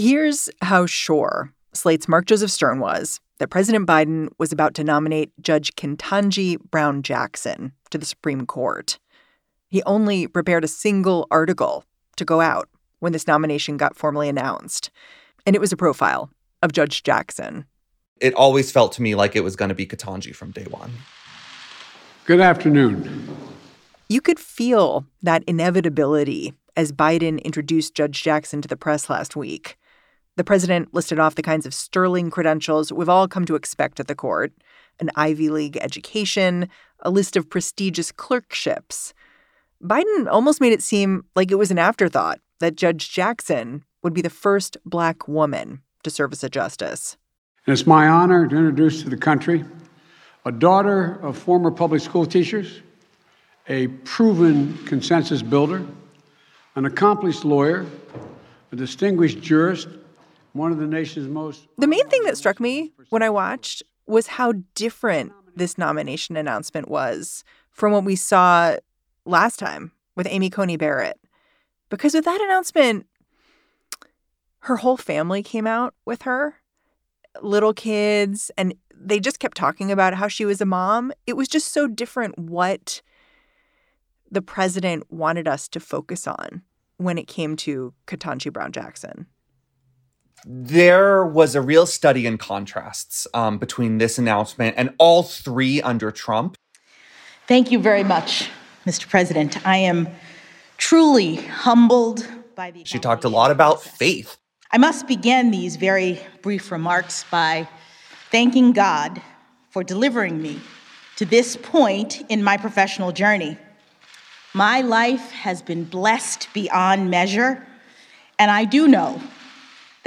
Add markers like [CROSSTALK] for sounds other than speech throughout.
Here's how sure Slate's Mark Joseph Stern was that President Biden was about to nominate Judge Ketanji Brown Jackson to the Supreme Court. He only prepared a single article to go out when this nomination got formally announced, and it was a profile of Judge Jackson. It always felt to me like it was going to be Ketanji from day one. Good afternoon. You could feel that inevitability as Biden introduced Judge Jackson to the press last week. The president listed off the kinds of sterling credentials we've all come to expect at the court an Ivy League education, a list of prestigious clerkships. Biden almost made it seem like it was an afterthought that Judge Jackson would be the first black woman to serve as a justice. And it's my honor to introduce to the country a daughter of former public school teachers, a proven consensus builder, an accomplished lawyer, a distinguished jurist, one of the nation's most. The main thing that struck me when I watched was how different this nomination announcement was from what we saw last time with Amy Coney Barrett. Because with that announcement, her whole family came out with her, little kids, and they just kept talking about how she was a mom. It was just so different what the president wanted us to focus on when it came to Ketanji Brown Jackson there was a real study in contrasts um, between this announcement and all three under Trump. Thank you very much, Mr. President. I am truly humbled by the. She talked a lot about faith. I must begin these very brief remarks by thanking God for delivering me to this point in my professional journey. My life has been blessed beyond measure, and I do know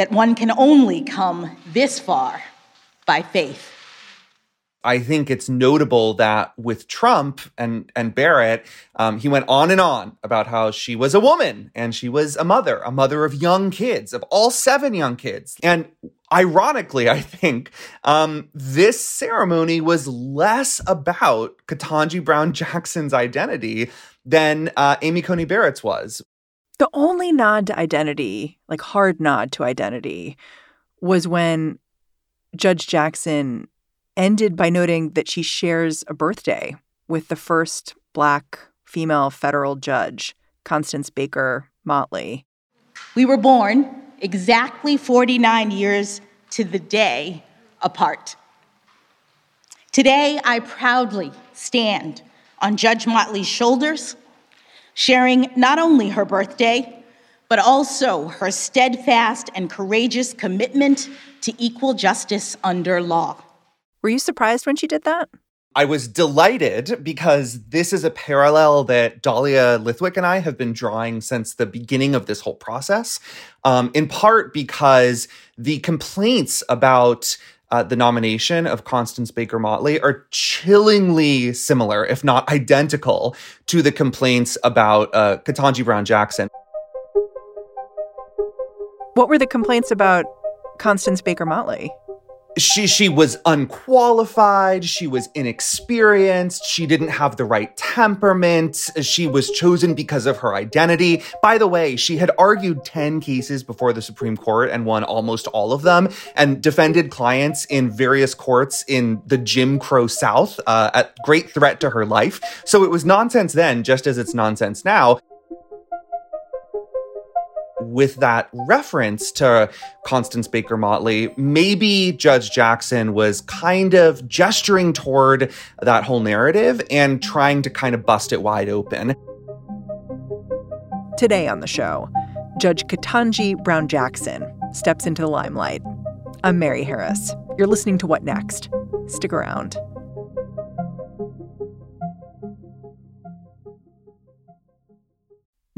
that one can only come this far by faith. I think it's notable that with Trump and and Barrett, um, he went on and on about how she was a woman and she was a mother, a mother of young kids, of all seven young kids. And ironically, I think um, this ceremony was less about Ketanji Brown Jackson's identity than uh, Amy Coney Barrett's was. The only nod to identity, like hard nod to identity, was when Judge Jackson ended by noting that she shares a birthday with the first Black female federal judge, Constance Baker Motley. We were born exactly 49 years to the day apart. Today, I proudly stand on Judge Motley's shoulders sharing not only her birthday, but also her steadfast and courageous commitment to equal justice under law. Were you surprised when she did that? I was delighted because this is a parallel that Dahlia Lithwick and I have been drawing since the beginning of this whole process. Um, in part because the complaints about uh, the nomination of Constance Baker Motley are chillingly similar, if not identical, to the complaints about uh, Ketanji Brown Jackson. What were the complaints about Constance Baker Motley? She she was unqualified. She was inexperienced. She didn't have the right temperament. She was chosen because of her identity. By the way she had argued 10 cases before the supreme court and won almost all of them and defended clients in various courts in the jim crow south uh, at great threat to her life. So it was nonsense then just as it's nonsense now with that reference to Constance Baker Motley, maybe Judge Jackson was kind of gesturing toward that whole narrative and trying to kind of bust it wide open. Today on the show, Judge Ketanji Brown Jackson steps into the limelight. I'm Mary Harris. You're listening to What Next? Stick around.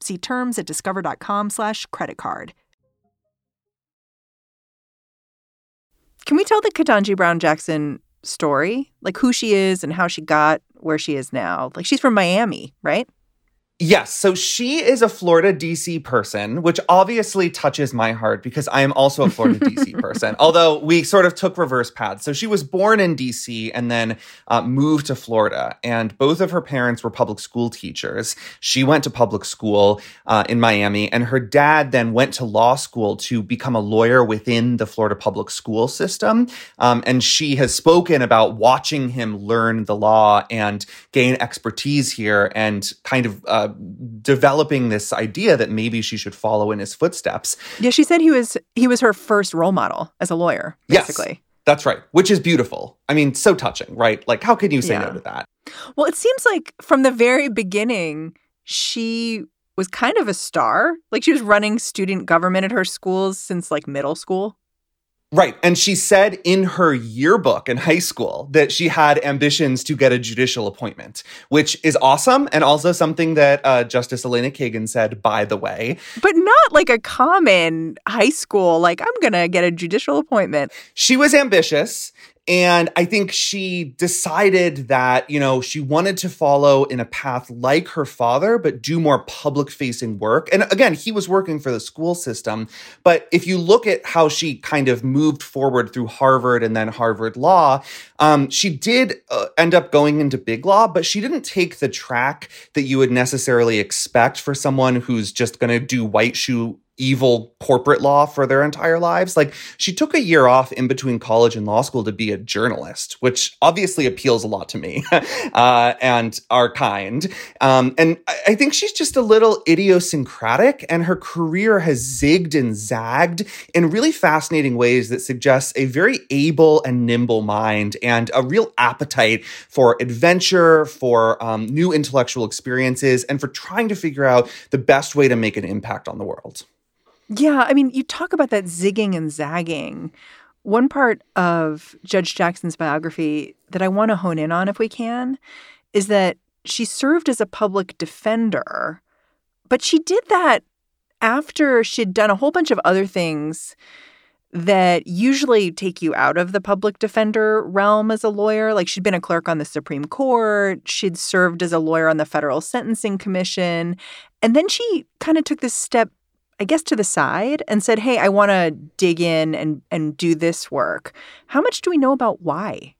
See terms at discover.com/slash credit card. Can we tell the Ketanji Brown Jackson story? Like who she is and how she got where she is now? Like she's from Miami, right? Yes. So she is a Florida DC person, which obviously touches my heart because I am also a Florida DC [LAUGHS] person, although we sort of took reverse paths. So she was born in DC and then uh, moved to Florida. And both of her parents were public school teachers. She went to public school uh, in Miami, and her dad then went to law school to become a lawyer within the Florida public school system. Um, and she has spoken about watching him learn the law and gain expertise here and kind of. Uh, Uh, developing this idea that maybe she should follow in his footsteps. Yeah, she said he was he was her first role model as a lawyer, basically. Yes, that's right, which is beautiful. I mean, so touching, right? Like, how can you say yeah. no to that? Well, it seems like from the very beginning, she was kind of a star. Like, she was running student government at her schools since like middle school. Right. And she said in her yearbook in high school that she had ambitions to get a judicial appointment, which is awesome. And also something that uh, Justice Elena Kagan said, by the way. But not like a common high school, like, I'm going to get a judicial appointment. She was ambitious. And I think she decided that, you know, she wanted to follow in a path like her father, but do more public facing work. And again, he was working for the school system. But if you look at how she kind of moved forward through Harvard and then Harvard Law, um, she did uh, end up going into big law, but she didn't take the track that you would necessarily expect for someone who's just going to do white shoe evil corporate law for their entire lives. Like she took a year off in between college and law school to be a journalist, which obviously appeals a lot to me [LAUGHS] uh, and our kind. Um, and I think she's just a little idiosyncratic, and her career has zigged and zagged in really fascinating ways that suggests a very able and nimble mind and a real appetite for adventure, for um, new intellectual experiences, and for trying to figure out the best way to make an impact on the world. Yeah, I mean, you talk about that zigging and zagging. One part of Judge Jackson's biography that I want to hone in on, if we can, is that she served as a public defender, but she did that after she'd done a whole bunch of other things that usually take you out of the public defender realm as a lawyer. Like she'd been a clerk on the Supreme Court, she'd served as a lawyer on the Federal Sentencing Commission, and then she kind of took this step I guess to the side and said, "Hey, I want to dig in and and do this work." How much do we know about why?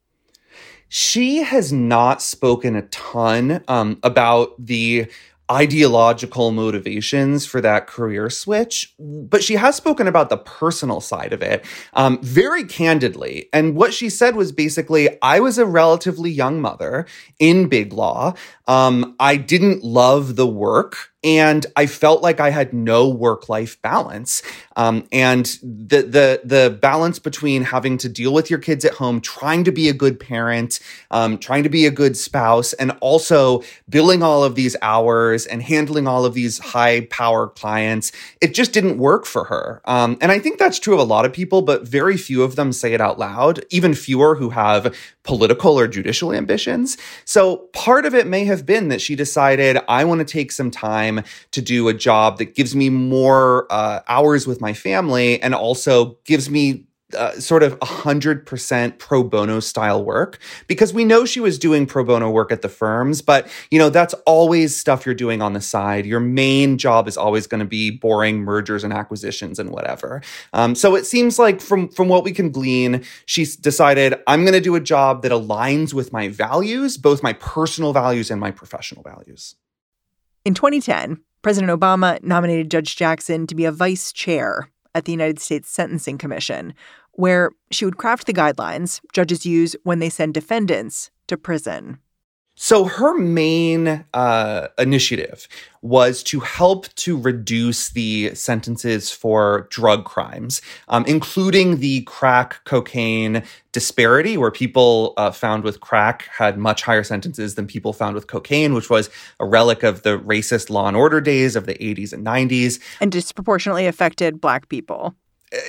She has not spoken a ton um, about the ideological motivations for that career switch, but she has spoken about the personal side of it um, very candidly. And what she said was basically, I was a relatively young mother in big law. Um, I didn't love the work and I felt like I had no work life balance. Um, and the the the balance between having to deal with your kids at home, trying to be a good parent, um, trying to be a good spouse, and also billing all of these hours and handling all of these high power clients, it just didn't work for her. Um, and I think that's true of a lot of people, but very few of them say it out loud. Even fewer who have political or judicial ambitions. So part of it may have been that she decided, I want to take some time to do a job that gives me more uh, hours with my family and also gives me uh, sort of 100% pro bono style work because we know she was doing pro bono work at the firms but you know that's always stuff you're doing on the side. Your main job is always going to be boring mergers and acquisitions and whatever. Um, so it seems like from from what we can glean she's decided i'm going to do a job that aligns with my values both my personal values and my professional values. In 2010 president obama nominated judge jackson to be a vice chair at the United States Sentencing Commission, where she would craft the guidelines judges use when they send defendants to prison. So her main uh, initiative was to help to reduce the sentences for drug crimes, um, including the crack cocaine disparity, where people uh, found with crack had much higher sentences than people found with cocaine, which was a relic of the racist law and order days of the 80s and 90s. And disproportionately affected Black people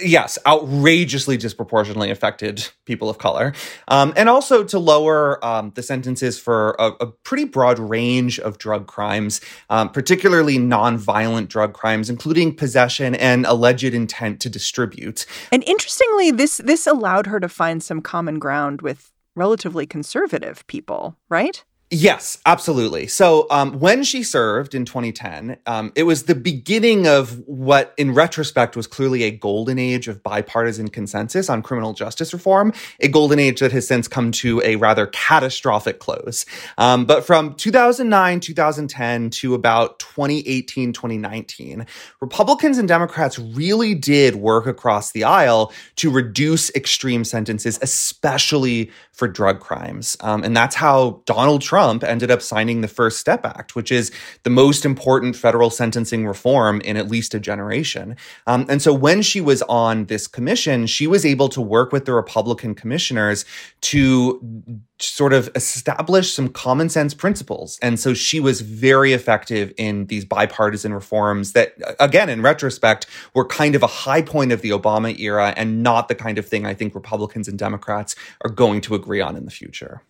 yes, outrageously disproportionately affected people of color, um, and also to lower um, the sentences for a, a, pretty broad range of drug crimes, um, particularly nonviolent drug crimes, including possession and alleged intent to distribute. And interestingly, this this allowed her to find some common ground with relatively conservative people, right? Yes, absolutely. So um, when she served in 2010, um, it was the beginning of what, in retrospect, was clearly a golden age of bipartisan consensus on criminal justice reform, a golden age that has since come to a rather catastrophic close. Um, but from 2009, 2010 to about 2018, 2019, Republicans and Democrats really did work across the aisle to reduce extreme sentences, especially for drug crimes. Um, and that's how Donald Trump ended up signing the First Step Act, which is the most important federal sentencing reform in at least a generation. Um, and so when she was on this commission, she was able to work with the Republican commissioners to sort of establish some common sense principles. And so she was very effective in these bipartisan reforms that, again, in retrospect, were kind of a high point of the Obama era and not the kind of thing I think Republicans and Democrats are going to agree on in the future.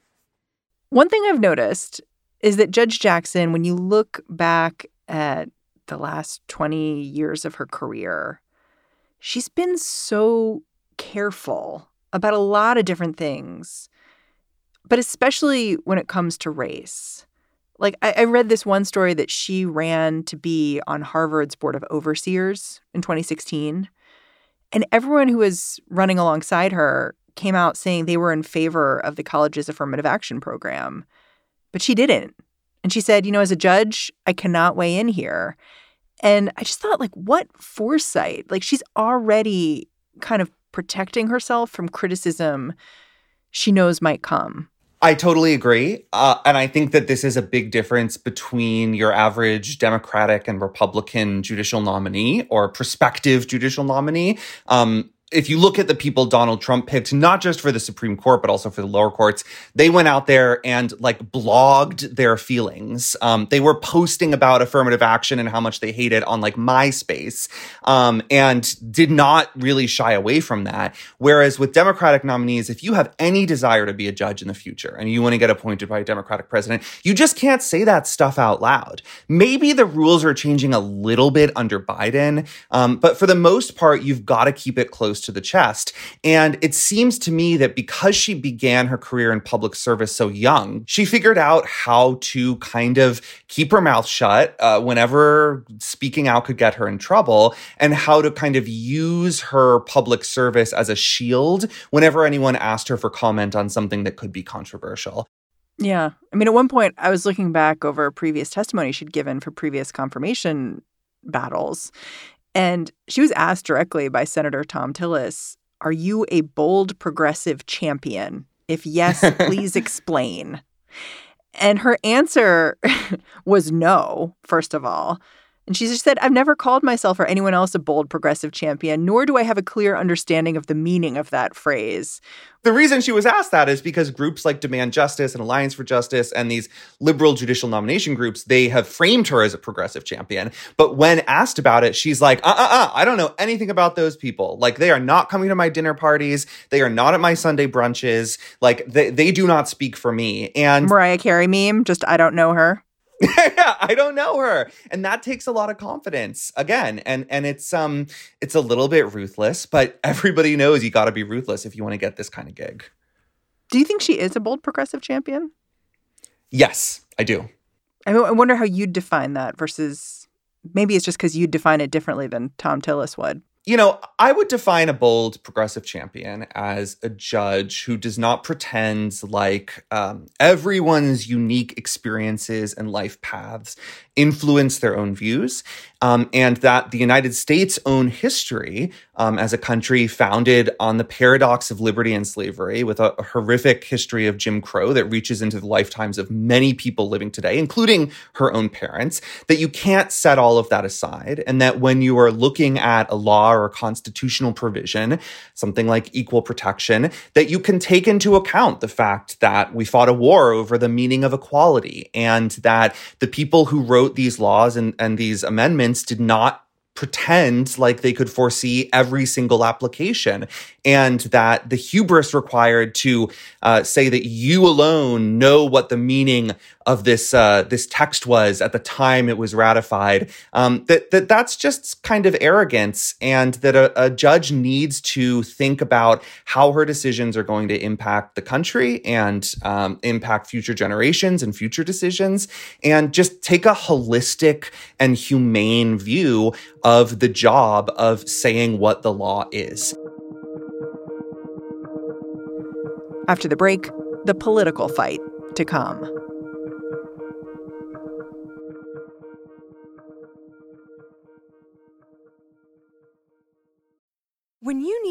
One thing I've noticed is that Judge Jackson, when you look back at the last 20 years of her career, she's been so careful about a lot of different things but especially when it comes to race. Like, I, I, read this one story that she ran to be on Harvard's Board of Overseers in 2016. And everyone who was running alongside her came out saying they were in favor of the college's affirmative action program. But she didn't. And she said, you know, as a judge, I cannot weigh in here. And I just thought, like, what foresight? Like, she's already kind of protecting herself from criticism she knows might come. I totally agree. Uh, and I think that this is a big difference between your average Democratic and Republican judicial nominee or prospective judicial nominee. Um, if you look at the people Donald Trump picked, not just for the Supreme Court, but also for the lower courts, they went out there and like blogged their feelings. Um, they were posting about affirmative action and how much they hate it on like MySpace, um, and did not really shy away from that. Whereas with Democratic nominees, if you have any desire to be a judge in the future and you want to get appointed by a Democratic president, you just can't say that stuff out loud. Maybe the rules are changing a little bit under Biden, um, but for the most part, you've got to keep it close to the chest. And it seems to me that because she began her career in public service so young, she figured out how to kind of keep her mouth shut uh, whenever speaking out could get her in trouble, and how to kind of use her public service as a shield whenever anyone asked her for comment on something that could be controversial. Yeah. I mean, at one point, I was looking back over previous testimony she'd given for previous confirmation battles. And she was asked directly by Senator Thom Tillis, Are you a bold progressive champion? If yes, [LAUGHS] please explain. And her answer [LAUGHS] was no, first of all. And she just said, I've never called myself or anyone else a bold progressive champion, nor do I have a clear understanding of the meaning of that phrase. The reason she was asked that is because groups like Demand Justice and Alliance for Justice and these liberal judicial nomination groups, they have framed her as a progressive champion. But when asked about it, she's like, uh uh uh, I don't know anything about those people. Like, they are not coming to my dinner parties. They are not at my Sunday brunches. Like, they, they do not speak for me. And Mariah Carey meme, just I don't know her. [LAUGHS] yeah, I don't know her. And that takes a lot of confidence. Again, and and it's um it's a little bit ruthless, but [LAUGHS] everybody knows you got to be ruthless if you want to get this kind of gig. Do you think she is a bold progressive champion? Yes, I do. I, mean, I wonder how you'd define that versus maybe it's just because you'd define it differently than Thom Tillis would. You know, I would define a bold progressive champion as a judge who does not pretend like um, everyone's unique experiences and life paths influence their own views, um, and that the United States' own history um, as a country founded on the paradox of liberty and slavery, with a, a, horrific history of Jim Crow that reaches into the lifetimes of many people living today, including her own parents, that you can't set all of that aside, and that when you are looking at a law or a constitutional provision, something like equal protection, that you can take into account the fact that we fought a war over the meaning of equality and that the people who wrote these laws and, and these amendments did not pretend like they could foresee every single application and that the hubris required to uh, say that you alone know what the meaning of this uh, this text was at the time it was ratified um, that that that's just kind of arrogance and that a, a judge needs to think about how her decisions are going to impact the country and um, impact future generations and future decisions and just take a holistic and humane view of the job of saying what the law is. After the break, the political fight to come.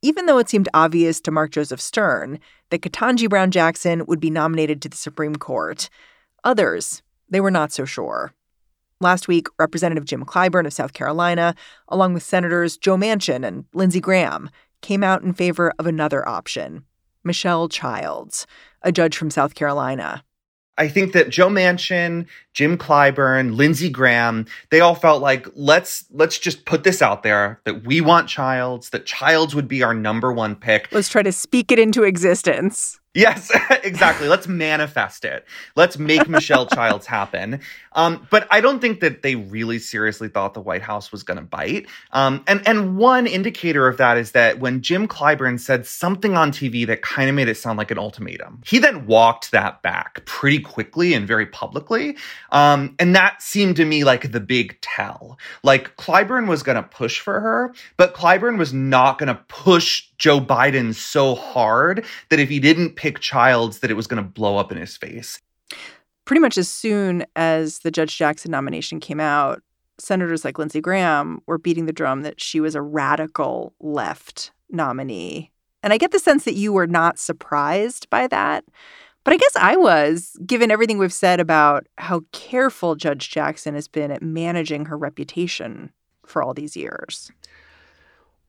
Even though it seemed obvious to Mark Joseph Stern that Ketanji Brown Jackson would be nominated to the Supreme Court, others, they were not so sure. Last week, Representative Jim Clyburn of South Carolina, along with Senators Joe Manchin and Lindsey Graham, came out in favor of another option Michelle Childs, a judge from South Carolina. I think that Joe Manchin, Jim Clyburn, Lindsey Graham, they all felt like let's let's just put this out there that we want Childs, that Childs would be our number one pick. Let's try to speak it into existence. Yes, [LAUGHS] exactly. Let's manifest it. Let's make Michelle Childs happen. Um, but I don't think that they really seriously thought the White House was going to bite. Um, and and one indicator of that is that when Jim Clyburn said something on TV that kind of made it sound like an ultimatum, he then walked that back pretty quickly and very publicly. Um, and that seemed to me like the big tell. Like Clyburn was going to push for her, but Clyburn was not going to push Joe Biden so hard that if he didn't pick Childs, that it was going to blow up in his face. Pretty much as soon as the Judge Jackson nomination came out, senators like Lindsey Graham were beating the drum that she was a radical left nominee. And I get the sense that you were not surprised by that. But I guess I was, given everything we've said about how careful Judge Jackson has been at managing her reputation for all these years.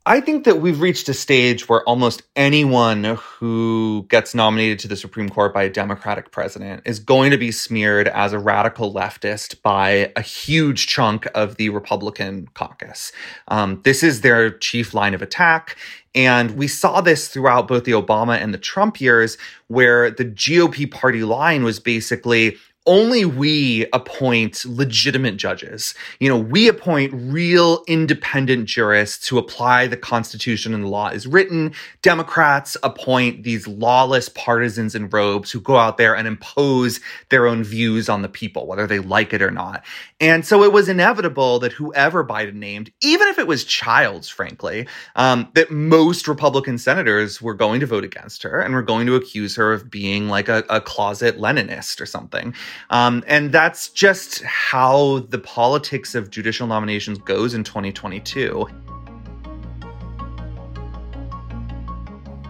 I think that we've reached a stage where almost anyone who gets nominated to the Supreme Court by a Democratic president is going to be smeared as a radical leftist by a huge chunk of the Republican caucus. Um, this is their chief line of attack. And we saw this throughout both the Obama and the Trump years, where the GOP party line was basically only we appoint legitimate judges. You know, we appoint real independent jurists who apply the Constitution and the law as written. Democrats appoint these lawless partisans in robes who go out there and impose their own views on the people, whether they like it or not. And so it was inevitable that whoever Biden named, even if it was Childs, frankly, um, that most Republican senators were going to vote against her and were going to accuse her of being like a, a closet Leninist or something. Um, and that's just how the politics of judicial nominations goes in 2022.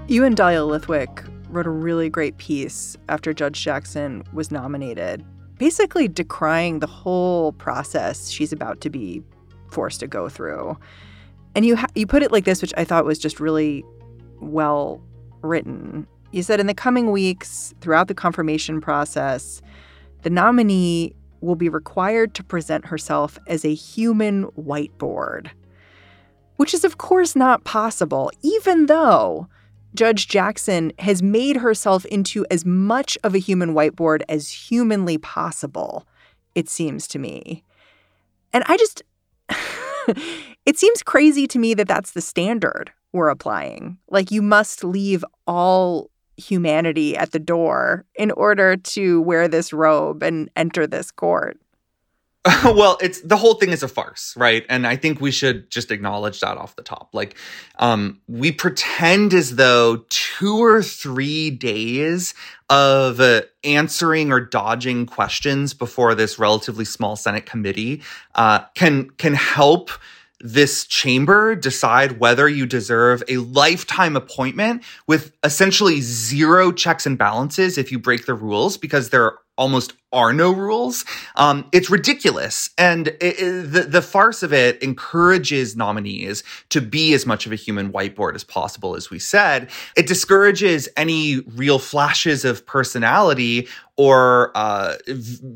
You and Dahlia Lithwick wrote a really great piece after Judge Jackson was nominated, basically decrying the whole process she's about to be forced to go through. And you ha- you put it like this, which I thought was just really well written. You said in the coming weeks, throughout the confirmation process, the nominee will be required to present herself as a human whiteboard. which is, of course, not possible, even though Judge Jackson has made herself into as much of a human whiteboard as humanly possible, it seems to me. And I just, [LAUGHS] it seems crazy to me that that's the standard we're applying. Like, you must leave all humanity at the door in order to wear this robe and enter this court. [LAUGHS] well, it's the whole thing is a farce, right? And I think we should just acknowledge that off the top. Like, um, we pretend as though two or three days of uh, answering or dodging questions before this relatively small Senate committee uh, can can help this chamber decide whether you deserve a lifetime appointment with essentially zero checks and balances if you break the rules because there almost are no rules. Um, it's ridiculous. And it, it, the, the farce of it encourages nominees to be as much of a human whiteboard as possible, as we said. It discourages any real flashes of personality or uh,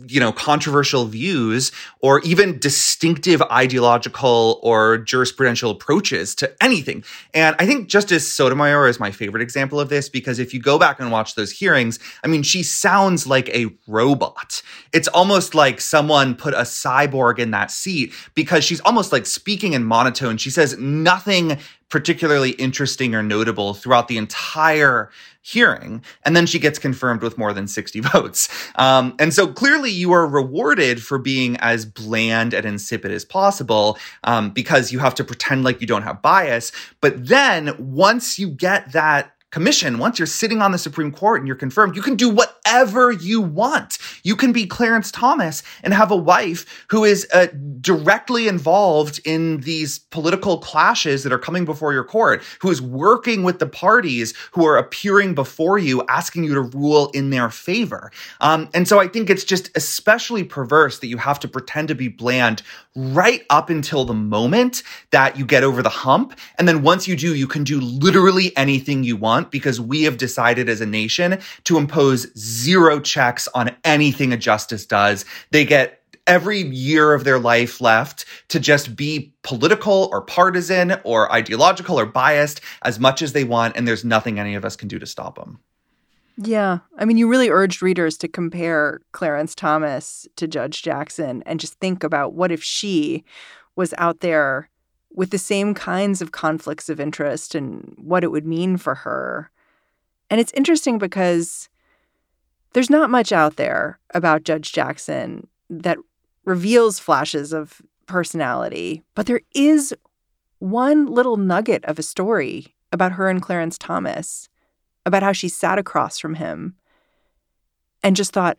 you know controversial views or even distinctive ideological or jurisprudential approaches to anything and i think justice sotomayor is my favorite example of this because if you go back and watch those hearings i mean she sounds like a robot it's almost like someone put a cyborg in that seat because she's almost like speaking in monotone she says nothing particularly interesting or notable throughout the entire hearing. And then she gets confirmed with more than 60 [LAUGHS] votes. Um, and so clearly you are rewarded for being as bland and insipid as possible um, because you have to pretend like you don't have bias. But then once you get that commission, once you're sitting on the Supreme Court and you're confirmed, you can do whatever you want. You can be Clarence Thomas and have a wife who is uh, directly involved in these political clashes that are coming before your court, who is working with the parties who are appearing before you, asking you to rule in their favor. Um, and so I think it's just especially perverse that you have to pretend to be bland right up until the moment that you get over the hump. And then once you do, you can do literally anything you want because we have decided as a nation to impose zero checks on anything a justice does. They get every year of their life left to just be political or partisan or ideological or biased as much as they want. And there's nothing any of us can do to stop them. Yeah. I mean, you really urged readers to compare Clarence Thomas to Judge Jackson and just think about what if she was out there with the same kinds of conflicts of interest and what it would mean for her. And it's interesting because there's not much out there about Judge Jackson that reveals flashes of personality, but there is one little nugget of a story about her and Clarence Thomas, about how she sat across from him and just thought,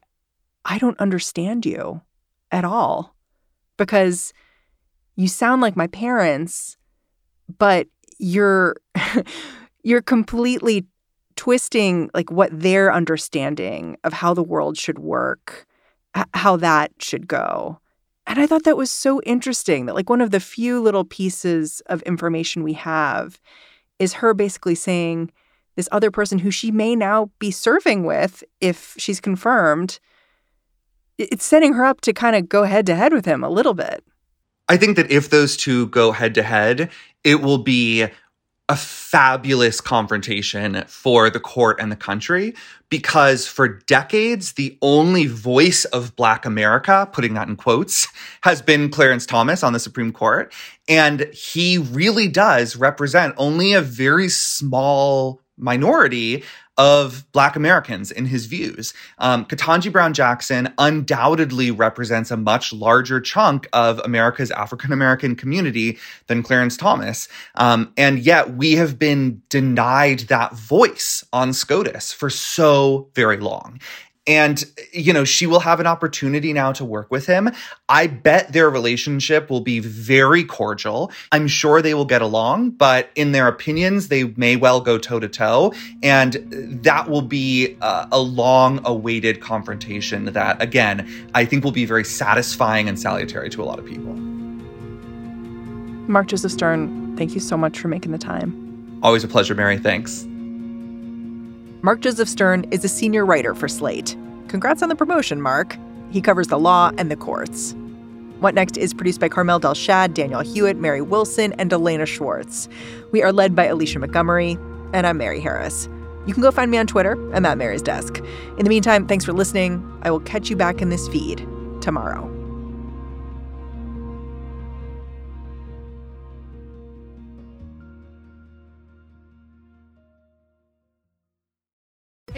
I don't understand you at all because you sound like my parents, but you're [LAUGHS] you're completely twisting like what their understanding of how the world should work, how that should go. And I thought that was so interesting that like one of the few little pieces of information we have is her basically saying this other person who she may now be serving with if she's confirmed it's setting her up to kind of go head to head with him a little bit. I think that if those two go head to head, it will be a fabulous confrontation for the court and the country because for decades, the only voice of Black America, putting that in quotes, has been Clarence Thomas on the Supreme Court. And he really does represent only a very small minority of Black Americans in his views. Um, Ketanji Brown Jackson undoubtedly represents a much larger chunk of America's African American community than Clarence Thomas. Um, and yet we have been denied that voice on SCOTUS for so very long. And, you know, she will have an opportunity now to work with him. I bet their relationship will be very cordial. I'm sure they will get along, but in their opinions, they may well go toe to toe. And that will be uh, a, a long awaited confrontation that, again, I think will be very satisfying and salutary to a lot of people. Mark Joseph Stern, thank you so much for making the time. Always a pleasure, Mary. Thanks. Mark Joseph Stern is a senior writer for Slate. Congrats on the promotion, Mark. He covers the law and the courts. What Next is produced by Carmel Delshad, Daniel Hewitt, Mary Wilson, and Elena Schwartz. We are led by Alicia Montgomery, and I'm Mary Harris. You can go find me on Twitter. I'm at Mary's Desk. In the meantime, thanks for listening. I will catch you back in this feed tomorrow.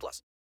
plus.